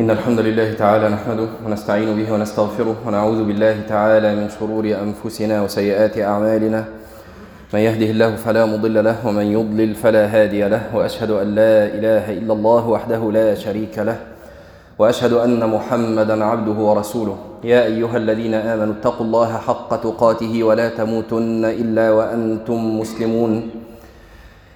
إن الحمد لله تعالى نحمده ونستعين به ونستغفره ونعوذ بالله تعالى من شرور أنفسنا وسيئات أعمالنا. من يهده الله فلا مضل له ومن يضلل فلا هادي له وأشهد أن لا إله إلا الله وحده لا شريك له وأشهد أن محمدا عبده ورسوله. يا أيها الذين آمنوا اتقوا الله حق تقاته ولا تموتن إلا وأنتم مسلمون.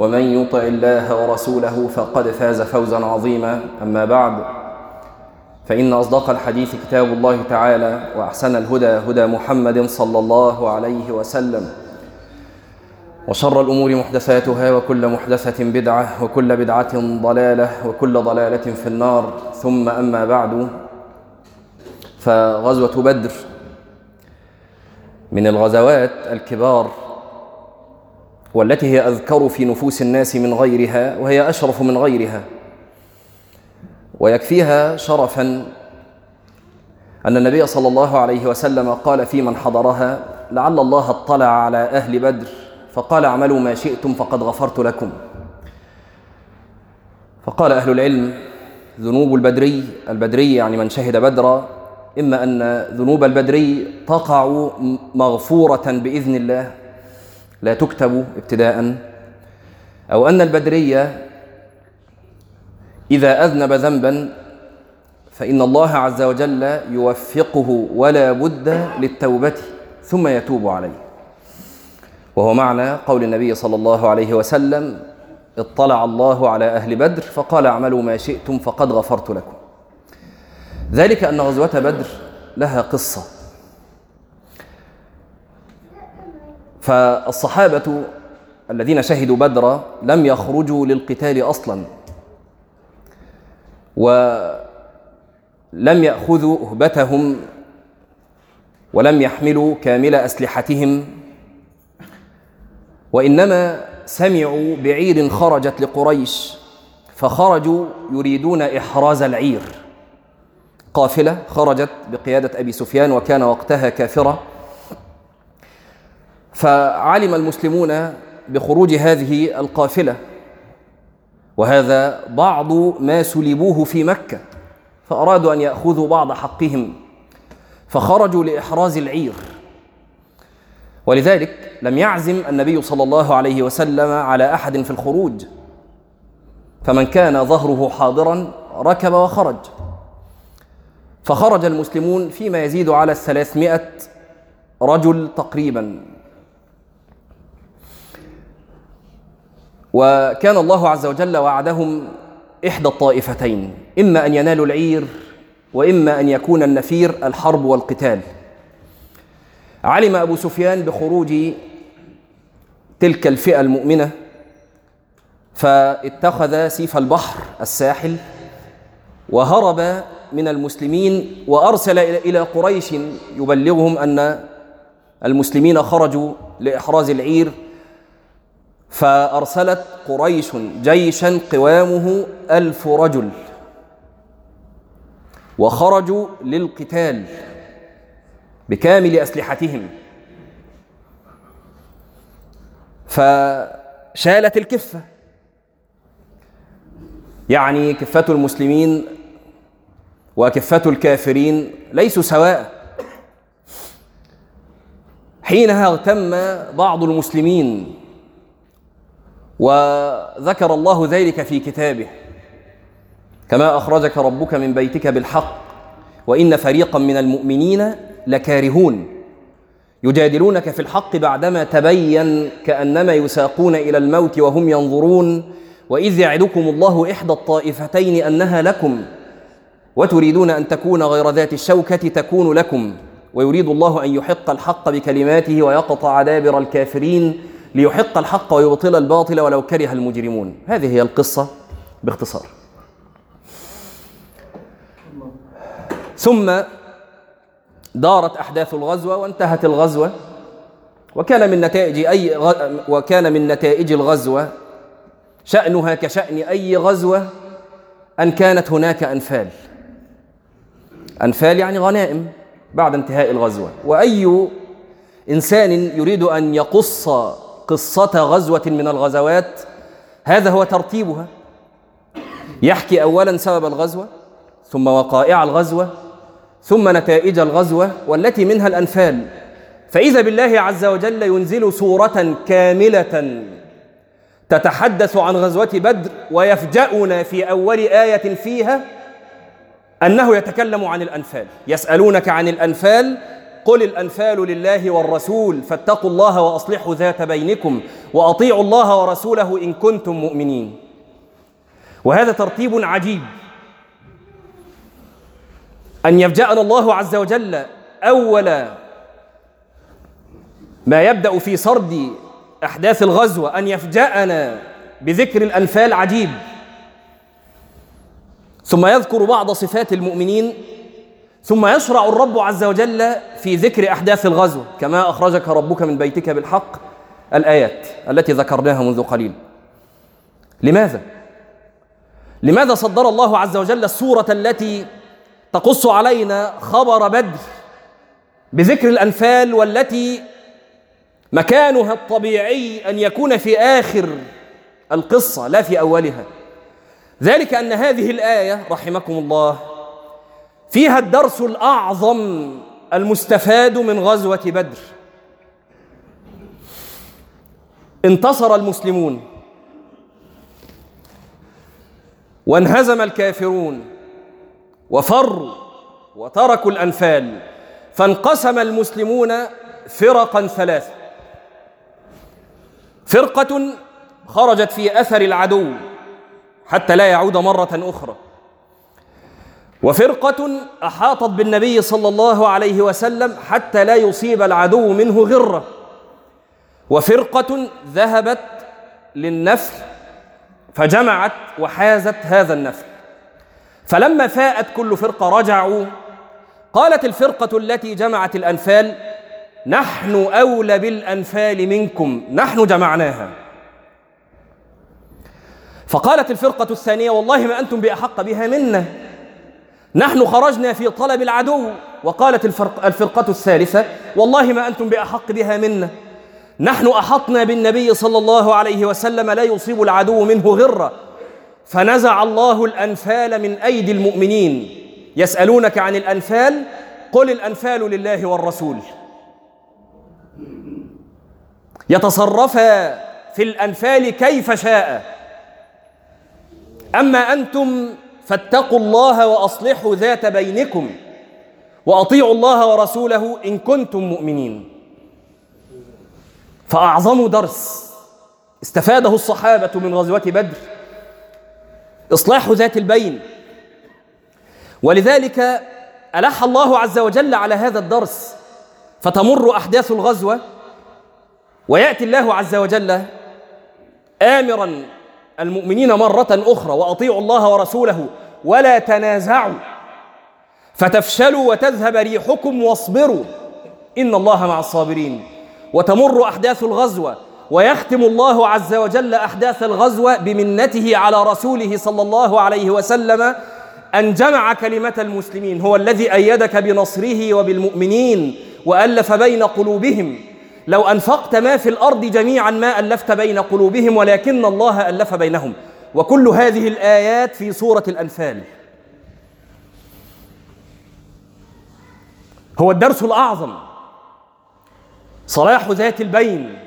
ومن يطع الله ورسوله فقد فاز فوزا عظيما. أما بعد فإن أصدق الحديث كتاب الله تعالى وأحسن الهدى هدى محمد صلى الله عليه وسلم وشر الأمور محدثاتها وكل محدثة بدعة وكل بدعة ضلالة وكل ضلالة في النار. ثم أما بعد فغزوة بدر من الغزوات الكبار والتي هي أذكر في نفوس الناس من غيرها وهي أشرف من غيرها. ويكفيها شرفا أن النبي صلى الله عليه وسلم قال في من حضرها لعل الله اطلع على أهل بدر فقال اعملوا ما شئتم فقد غفرت لكم. فقال أهل العلم ذنوب البدري البدري يعني من شهد بدرا إما أن ذنوب البدري تقع مغفورة بإذن الله لا تكتب ابتداء أو أن البدرية إذا أذنب ذنبا فإن الله عز وجل يوفقه ولا بد للتوبة ثم يتوب عليه. وهو معنى قول النبي صلى الله عليه وسلم اطلع الله على أهل بدر فقال اعملوا ما شئتم فقد غفرت لكم. ذلك أن غزوة بدر لها قصة. فالصحابة الذين شهدوا بدرا لم يخرجوا للقتال أصلا ولم يأخذوا أهبتهم ولم يحملوا كامل أسلحتهم وإنما سمعوا بعير خرجت لقريش فخرجوا يريدون إحراز العير. قافلة خرجت بقيادة أبي سفيان وكان وقتها كافرة. فعلم المسلمون بخروج هذه القافلة وهذا بعض ما سلبوه في مكة فأرادوا أن يأخذوا بعض حقهم فخرجوا لإحراز العير. ولذلك لم يعزم النبي صلى الله عليه وسلم على أحد في الخروج فمن كان ظهره حاضرا ركب وخرج. فخرج المسلمون فيما يزيد على الثلاثمائة رجل تقريبا. وكان الله عز وجل وعدهم إحدى الطائفتين إما أن ينالوا العير وإما أن يكون النفير الحرب والقتال. علم أبو سفيان بخروج تلك الفئة المؤمنة فاتخذ سيف البحر الساحل وهرب من المسلمين وأرسل إلى قريش يبلغهم أن المسلمين خرجوا لإحراز العير فأرسلت قريش جيشا قوامه ألف رجل وخرجوا للقتال بكامل أسلحتهم. فشالت الكفة. يعني كفة المسلمين وكفة الكافرين ليسوا سواء. حينها اغتم بعض المسلمين وذكر الله ذلك في كتابه. كما أخرجك ربك من بيتك بالحق وإن فريقا من المؤمنين لكارهون. يجادلونك في الحق بعدما تبين كأنما يساقون إلى الموت وهم ينظرون وإذ يعدكم الله إحدى الطائفتين أنها لكم وتريدون أن تكون غير ذات الشوكة تكون لكم. ويريد الله أن يحق الحق بكلماته ويقطع دابر الكافرين ليحق الحق ويبطل الباطل ولو كره المجرمون. هذه هي القصة باختصار. ثم دارت أحداث الغزوة وانتهت الغزوة. وكان من نتائج أي. وكان من نتائج الغزوة شأنها كشأن أي غزوة أن كانت هناك أنفال. أنفال يعني غنائم بعد انتهاء الغزوة. وأي إنسان يريد أن يقص قصة غزوة من الغزوات. هذا هو ترتيبها. يحكي أولا سبب الغزوة ثم وقائع الغزوة ثم نتائج الغزوة والتي منها الأنفال. فإذا بالله عز وجل ينزل سورة كاملة تتحدث عن غزوة بدر ويفجأنا في أول آية فيها أنه يتكلم عن الأنفال. يسألونك عن الأنفال قل الأنفال لله والرسول فاتقوا الله وأصلحوا ذات بينكم وأطيعوا الله ورسوله إن كنتم مؤمنين. وهذا ترتيب عجيب. أن يفجأنا الله عز وجل أول ما يبدأ في سرد أحداث الغزوة أن يفجأنا بذكر الأنفال عجيب ثم يذكر بعض صفات المؤمنين ثم يشرع الرب عز وجل في ذكر أحداث الغزو كما أخرجك ربك من بيتك بالحق الآيات التي ذكرناها منذ قليل لماذا؟ لماذا صدر الله عز وجل السورة التي تقص علينا خبر بدر بذكر الأنفال والتي مكانها الطبيعي أن يكون في آخر القصة لا في أولها ذلك أن هذه الآية رحمكم الله فيها الدرس الأعظم المستفاد من غزوة بدر. انتصر المسلمون. وانهزم الكافرون. وفروا وتركوا الأنفال. فانقسم المسلمون فرقا ثلاثة. فرقة خرجت في أثر العدو حتى لا يعود مرة أخرى. وفرقة أحاطت بالنبي صلى الله عليه وسلم حتى لا يصيب العدو منه غرة. وفرقة ذهبت للنفل فجمعت وحازت هذا النفل فلما فاءت كل فرقة رجعوا قالت الفرقة التي جمعت الأنفال نحن أولى بالأنفال منكم نحن جمعناها. فقالت الفرقة الثانية والله ما أنتم بأحق بها منا. نحن خرجنا في طلب العدو. وقالت الفرق الفرقة الثالثة والله ما أنتم بأحق بها منا. نحن أحطنا بالنبي صلى الله عليه وسلم لا يصيب العدو منه غرة. فنزع الله الأنفال من أيدي المؤمنين. يسألونك عن الأنفال قل الأنفال لله والرسول. يتصرفا في الأنفال كيف شاء. أما أنتم فاتقوا الله وأصلحوا ذات بينكم وأطيعوا الله ورسوله إن كنتم مؤمنين. فأعظم درس استفاده الصحابة من غزوة بدر إصلاح ذات البين. ولذلك ألح الله عز وجل على هذا الدرس فتمر أحداث الغزوة ويأتي الله عز وجل آمرا المؤمنين مرة أخرى وأطيعوا الله ورسوله ولا تنازعوا. فتفشلوا وتذهب ريحكم واصبروا. إن الله مع الصابرين. وتمر أحداث الغزوة ويختم الله عز وجل أحداث الغزوة بمنته على رسوله صلى الله عليه وسلم أن جمع كلمة المسلمين. هو الذي أيدك بنصره وبالمؤمنين وألف بين قلوبهم. لو أنفقت ما في الأرض جميعا ما ألفت بين قلوبهم ولكن الله ألف بينهم. وكل هذه الآيات في سورة الأنفال. هو الدرس الأعظم. صلاح ذات البين.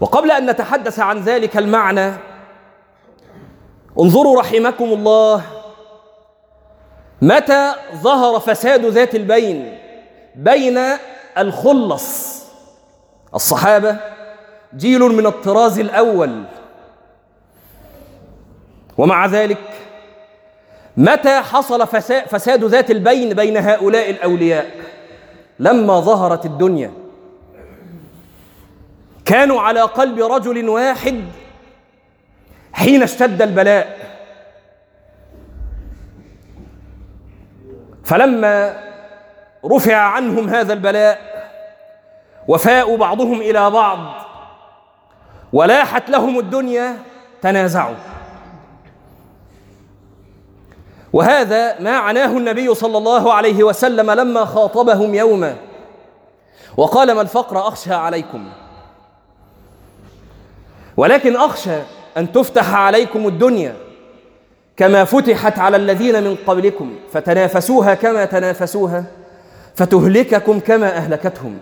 وقبل أن نتحدث عن ذلك المعنى انظروا رحمكم الله. متى ظهر فساد ذات البين؟ بين الخلص. الصحابة جيل من الطراز الأول. ومع ذلك متى حصل فساد ذات البين بين هؤلاء الأولياء؟ لما ظهرت الدنيا. كانوا على قلب رجل واحد حين اشتد البلاء. فلما رفع عنهم هذا البلاء وفاءوا بعضهم إلى بعض. ولاحت لهم الدنيا تنازعوا. وهذا ما عناه النبي صلى الله عليه وسلم لما خاطبهم يوما. وقال ما الفقر أخشى عليكم. ولكن أخشى أن تفتح عليكم الدنيا كما فتحت على الذين من قبلكم فتنافسوها كما تنافسوها فتهلككم كما أهلكتهم.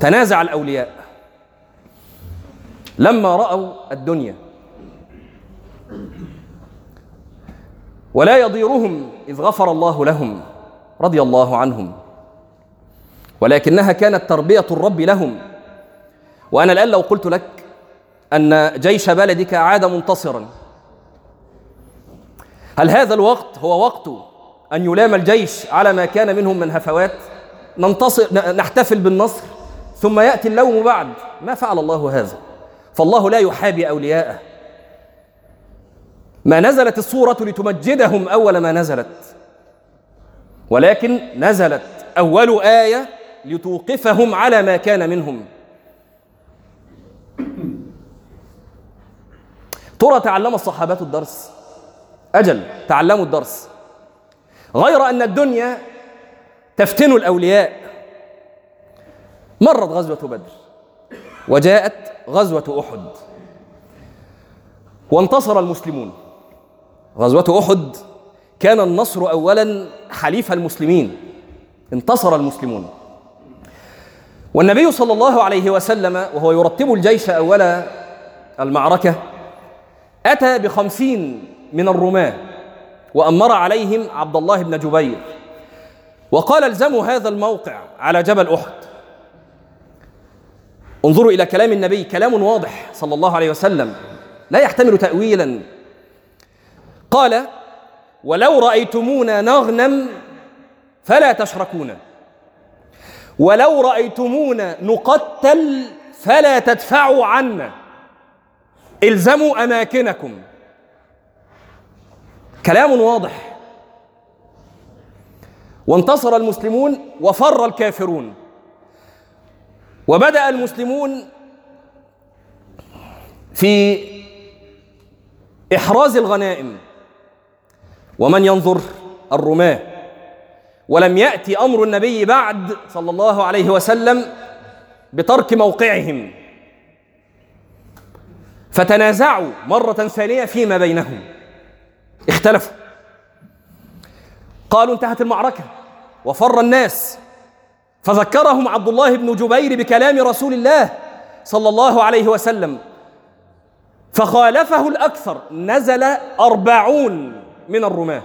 تنازع الأولياء. لما رأوا الدنيا. ولا يضيرهم إذ غفر الله لهم رضي الله عنهم. ولكنها كانت تربية الرب لهم. وأنا الآن لو قلت لك أن جيش بلدك عاد منتصرا. هل هذا الوقت هو وقت أن يلام الجيش على ما كان منهم من هفوات؟ ننتصر نحتفل بالنصر؟ ثم يأتي اللوم بعد. ما فعل الله هذا؟ فالله لا يحابي أولياءه. ما نزلت الصورة لتمجدهم أول ما نزلت. ولكن نزلت أول آية لتوقفهم على ما كان منهم. ترى تعلم الصحابة الدرس؟ أجل تعلموا الدرس. غير أن الدنيا تفتن الأولياء. مرت غزوة بدر وجاءت غزوة أحد وانتصر المسلمون. غزوة أحد كان النصر أولا حليف المسلمين. انتصر المسلمون. والنبي صلى الله عليه وسلم وهو يرتب الجيش أول المعركة أتى بخمسين من الرماة وأمر عليهم عبد الله بن جبير. وقال الزموا هذا الموقع على جبل أحد. انظروا إلى كلام النبي كلام واضح صلى الله عليه وسلم لا يحتمل تأويلا. قال ولو رأيتمونا نغنم فلا تشركونا ولو رأيتمونا نقتل فلا تدفعوا عنا. الزموا أماكنكم. كلام واضح. وانتصر المسلمون وفر الكافرون. وبدأ المسلمون في إحراز الغنائم. ومن ينظر؟ الرماة. ولم يأتي أمر النبي بعد صلى الله عليه وسلم بترك موقعهم. فتنازعوا مرة ثانية فيما بينهم. اختلفوا. قالوا انتهت المعركة. وفر الناس. فذكرهم عبد الله بن جبير بكلام رسول الله صلى الله عليه وسلم فخالفه الأكثر نزل أربعون من الرماة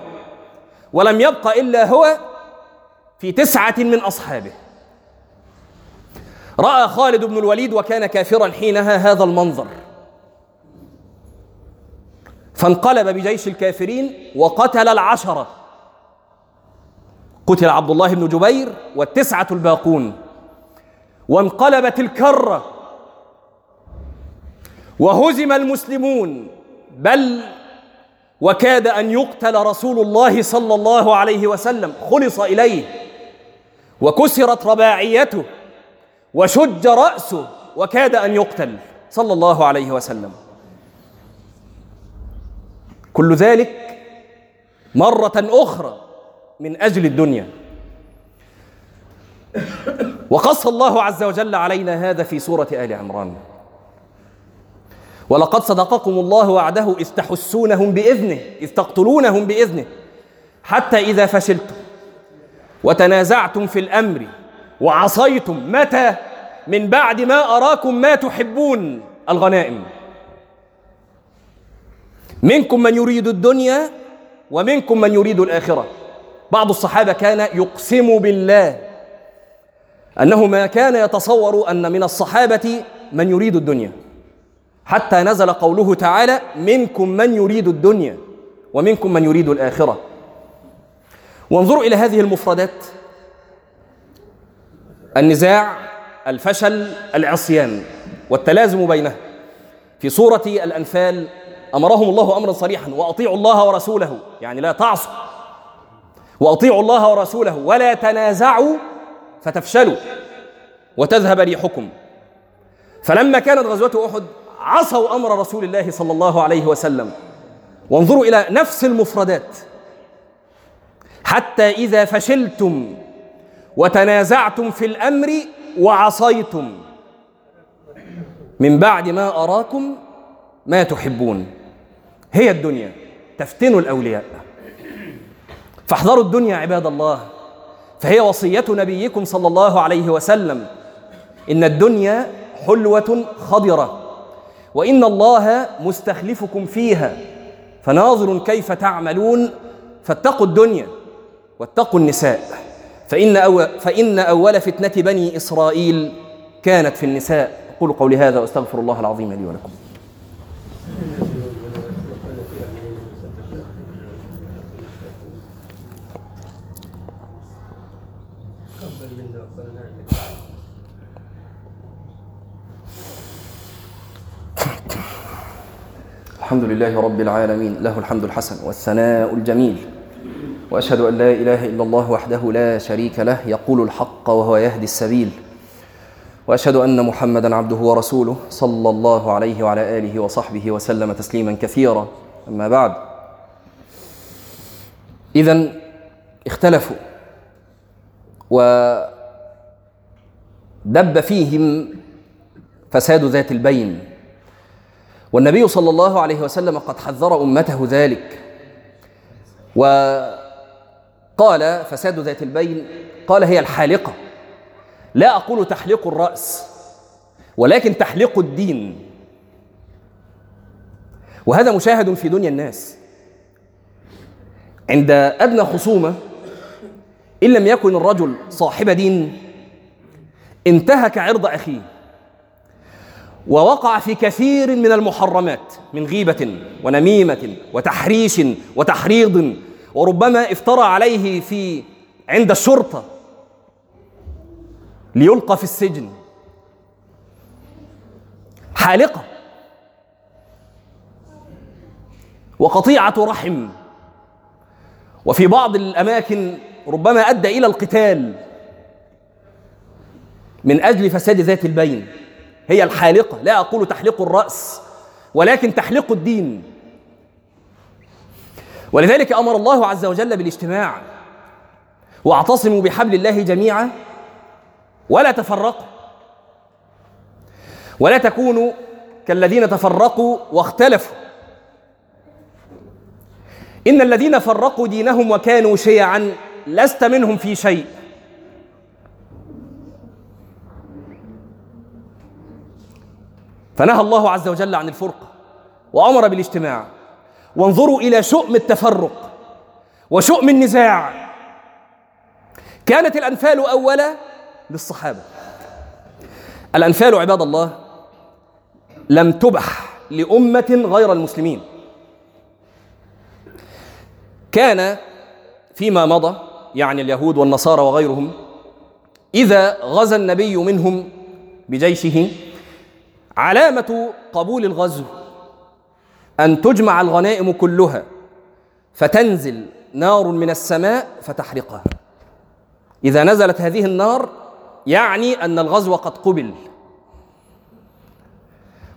ولم يبق إلا هو في تسعة من أصحابه. رأى خالد بن الوليد وكان كافرا حينها هذا المنظر. فانقلب بجيش الكافرين وقتل العشرة. قتل عبد الله بن جبير والتسعة الباقون. وانقلبت الكرة. وهزم المسلمون. بل وكاد أن يقتل رسول الله صلى الله عليه وسلم. خلص إليه. وكسرت رباعيته. وشج رأسه. وكاد أن يقتل صلى الله عليه وسلم. كل ذلك مرة أخرى. من أجل الدنيا. وقص الله عز وجل علينا هذا في سورة آل عمران. ولقد صدقكم الله وعده إذ تحسونهم بإذنه إذ تقتلونهم بإذنه حتى إذا فشلتم وتنازعتم في الأمر وعصيتم متى؟ من بعد ما أراكم ما تحبون الغنائم. منكم من يريد الدنيا ومنكم من يريد الآخرة. بعض الصحابة كان يقسم بالله أنه ما كان يتصور أن من الصحابة من يريد الدنيا. حتى نزل قوله تعالى منكم من يريد الدنيا ومنكم من يريد الآخرة. وانظروا إلى هذه المفردات النزاع الفشل العصيان والتلازم بينها في سورة الأنفال أمرهم الله أمرا صريحا وأطيعوا الله ورسوله. يعني لا تعصوا. وأطيعوا الله ورسوله ولا تنازعوا فتفشلوا وتذهب ريحكم. فلما كانت غزوة أحد عصوا أمر رسول الله صلى الله عليه وسلم. وانظروا إلى نفس المفردات. حتى إذا فشلتم وتنازعتم في الأمر وعصيتم. من بعد ما أراكم ما تحبون. هي الدنيا. تفتن الأولياء. فاحذروا الدنيا عباد الله. فهي وصية نبيكم صلى الله عليه وسلم. إن الدنيا حلوة خضرة وإن الله مستخلفكم فيها. فناظر كيف تعملون. فاتقوا الدنيا واتقوا النساء. فإن, فإن أول فتنة بني إسرائيل كانت في النساء. أقول قولي هذا وأستغفر الله العظيم لي ولكم. الحمد لله رب العالمين له الحمد الحسن والثناء الجميل وأشهد أن لا إله إلا الله وحده لا شريك له يقول الحق وهو يهدي السبيل۔ وأشهد أن محمدا عبده ورسوله صلى الله عليه وعلى آله وصحبه وسلم تسليما كثيرا. أما بعد اذا اختلفوا ودب فيهم فساد ذات البين. والنبي صلى الله عليه وسلم قد حذر أمته ذلك. وقال فساد ذات البين قال هي الحالقة. لا أقول تحليق الرأس ولكن تحليق الدين. وهذا مشاهد في دنيا الناس. عند أدنى خصومة إن لم يكن الرجل صاحب دين انتهك عرض أخيه. ووقع في كثير من المحرمات من غيبة ونميمة وتحريش وتحريض وربما افترى عليه في عند الشرطة ليلقى في السجن. حالقة. وقطيعة رحم. وفي بعض الأماكن ربما أدى إلى القتال من أجل فساد ذات البين. هي الحالقة. لا أقول تحليق الرأس ولكن تحليق الدين. ولذلك أمر الله عز وجل بالاجتماع واعتصموا بحبل الله جميعا ولا تفرقوا. ولا تكونوا كالذين تفرقوا واختلفوا. إن الذين فرقوا دينهم وكانوا شيعا لست منهم في شيء. فنهى الله عز وجل عن الفرقة وأمر بالاجتماع. وانظروا إلى شؤم التفرق وشؤم النزاع. كانت الأنفال أولا للصحابة. الأنفال عباد الله لم تبح لأمة غير المسلمين. كان فيما مضى يعني اليهود والنصارى وغيرهم إذا غزا النبي منهم بجيشه علامة قبول الغزو أن تجمع الغنائم كلها فتنزل نار من السماء فتحرقها. إذا نزلت هذه النار يعني أن الغزو قد قبل.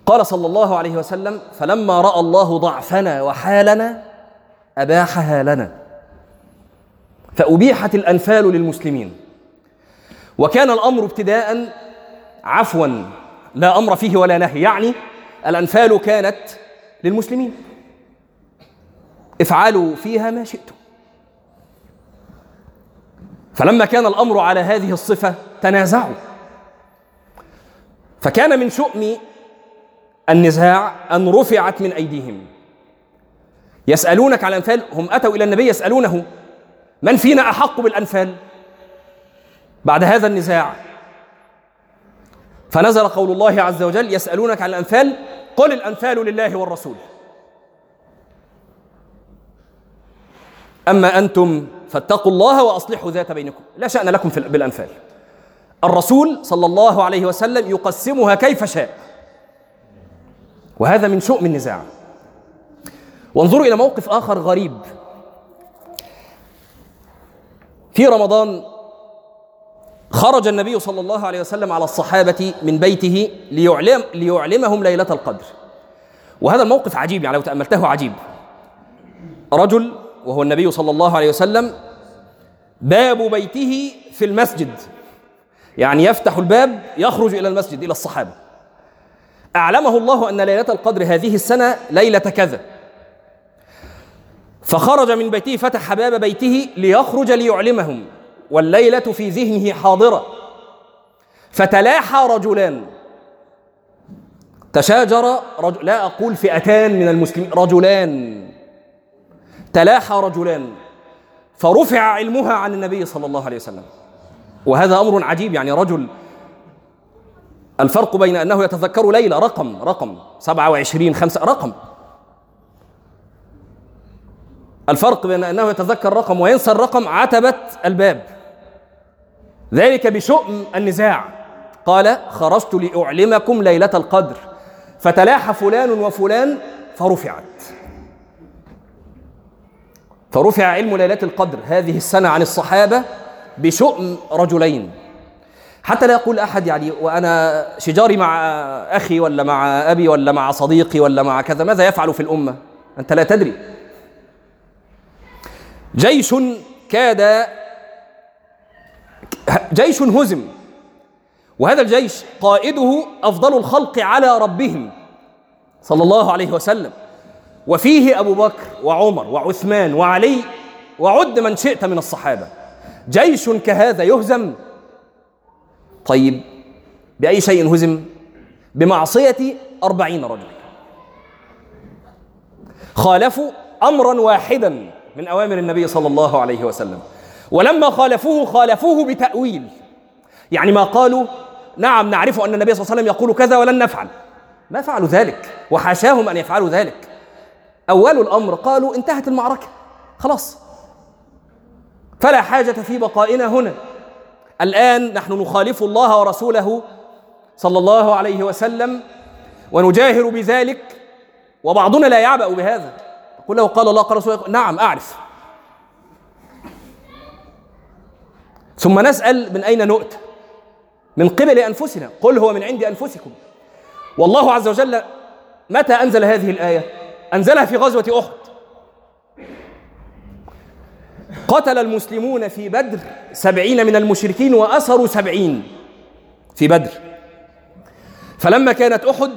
قال صلى الله عليه وسلم فلما رأى الله ضعفنا وحالنا أباحها لنا. فأبيحت الأنفال للمسلمين. وكان الأمر ابتداء عفوا. لا أمر فيه ولا نهي. يعني الأنفال كانت للمسلمين. افعلوا فيها ما شئتم. فلما كان الأمر على هذه الصفة تنازعوا. فكان من شؤم النزاع أن رفعت من أيديهم. يسألونك على الأنفال هم أتوا إلى النبي يسألونه من فينا أحق بالأنفال؟ بعد هذا النزاع فنزل قول الله عز وجل يسألونك عن الأنفال قل الأنفال لله والرسول. أما أنتم فاتقوا الله وأصلحوا ذات بينكم. لا شأن لكم بالأنفال. الرسول صلى الله عليه وسلم يقسمها كيف شاء. وهذا من شؤم النزاع. وانظروا إلى موقف آخر غريب. في رمضان خرج النبي صلى الله عليه وسلم على الصحابة من بيته ليعلم ليعلمهم ليلة القدر. وهذا الموقف عجيب يعني لو تأملته عجيب. رجل وهو النبي صلى الله عليه وسلم باب بيته في المسجد. يعني يفتح الباب يخرج إلى المسجد إلى الصحابة. أعلمه الله أن ليلة القدر هذه السنة ليلة كذا. فخرج من بيته فتح باب بيته ليخرج ليعلمهم. والليلة في ذهنه حاضرة. فتلاحى رجلان. تشاجر رجل لا أقول فئتان من المسلمين رجلان. تلاحى رجلان. فرفع علمها عن النبي صلى الله عليه وسلم. وهذا أمر عجيب يعني رجل الفرق بين أنه يتذكر ليلة رقم رقم 27 خمسة رقم. الفرق بين أنه يتذكر رقم وينسى الرقم عتبة الباب. ذلك بشؤم النزاع. قال خرجت لأعلمكم ليلة القدر فتلاحى فلان وفلان فرفعت. فرفع علم ليلة القدر هذه السنة عن الصحابة بشؤم رجلين. حتى لا يقول أحد يعني وأنا شجاري مع أخي ولا مع أبي ولا مع صديقي ولا مع كذا ماذا يفعل في الأمة؟ أنت لا تدري. جيش كاد جيش هزم. وهذا الجيش قائده أفضل الخلق على ربهم صلى الله عليه وسلم. وفيه أبو بكر وعمر وعثمان وعلي وعد من شئت من الصحابة. جيش كهذا يهزم. طيب بأي شيء هزم؟ بمعصية أربعين رجل خالفوا أمرا واحدا من أوامر النبي صلى الله عليه وسلم. ولما خالفوه خالفوه بتأويل. يعني ما قالوا نعم نعرف أن النبي صلى الله عليه وسلم يقول كذا ولن نفعل. ما فعلوا ذلك وحاشاهم أن يفعلوا ذلك. أول الأمر قالوا انتهت المعركة خلاص. فلا حاجة في بقائنا هنا. الآن نحن نخالف الله ورسوله صلى الله عليه وسلم ونجاهر بذلك وبعضنا لا يعبأ بهذا. يقول له قال الله قال رسوله نعم أعرف. ثم نسأل من أين نؤتى من قبل أنفسنا. قل هو من عند أنفسكم. والله عز وجل متى أنزل هذه الآية؟ أنزلها في غزوة أحد. قتل المسلمون في بدر سبعين من المشركين وأسروا سبعين في بدر. فلما كانت أحد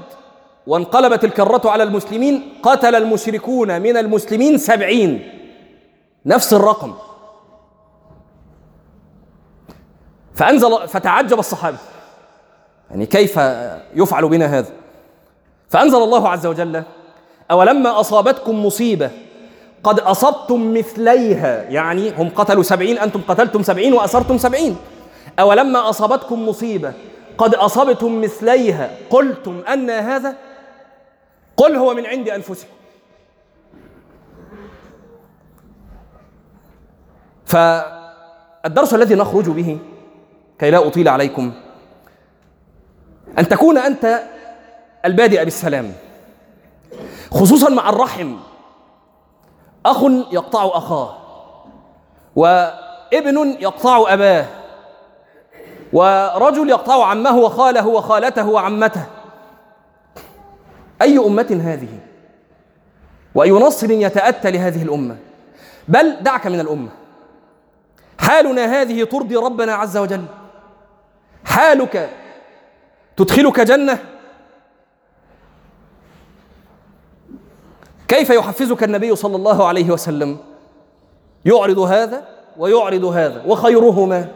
وانقلبت الكرة على المسلمين قتل المشركون من المسلمين سبعين. نفس الرقم. فأنزل فتعجب الصحابة يعني كيف يفعل بنا هذا؟ فأنزل الله عز وجل أولما أصابتكم مصيبة قد أصبتم مثليها يعني هم قتلوا سبعين أنتم قتلتم سبعين وأسرتم سبعين. أولما أصابتكم مصيبة قد أصبتم مثليها قلتم أن هذا قل هو من عند أنفسكم. فالدرس الذي نخرج به كي لا أطيل عليكم. أن تكون أنت البادئ بالسلام. خصوصا مع الرحم. أخ يقطع أخاه. وابن يقطع أباه. ورجل يقطع عمه وخاله وخالته وعمته. أي أمة هذه؟ وأي نصر يتأتى لهذه الأمة؟ بل دعك من الأمة. حالنا هذه ترضي ربنا عز وجل. حالك تدخلك جنة؟ كيف يحفزك النبي صلى الله عليه وسلم؟ يعرض هذا ويعرض هذا وخيرهما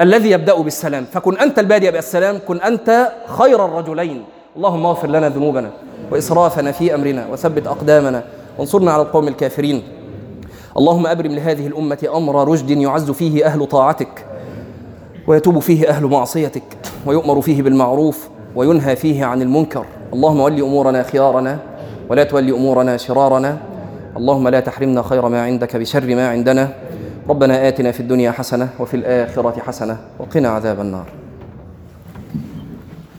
الذي يبدأ بالسلام. فكن أنت البادئ بالسلام كن أنت خير الرجلين. اللهم اغفر لنا ذنوبنا وإسرافنا في أمرنا وثبت أقدامنا وانصرنا على القوم الكافرين. اللهم أبرم لهذه الأمة أمر رشد يعز فيه أهل طاعتك. ويتوب فيه أهل معصيتك ويؤمر فيه بالمعروف وينهى فيه عن المنكر. اللهم ول أمورنا خيارنا ولا تولي أمورنا شرارنا. اللهم لا تحرمنا خير ما عندك بشر ما عندنا. ربنا آتنا في الدنيا حسنة وفي الآخرة حسنة وقنا عذاب النار.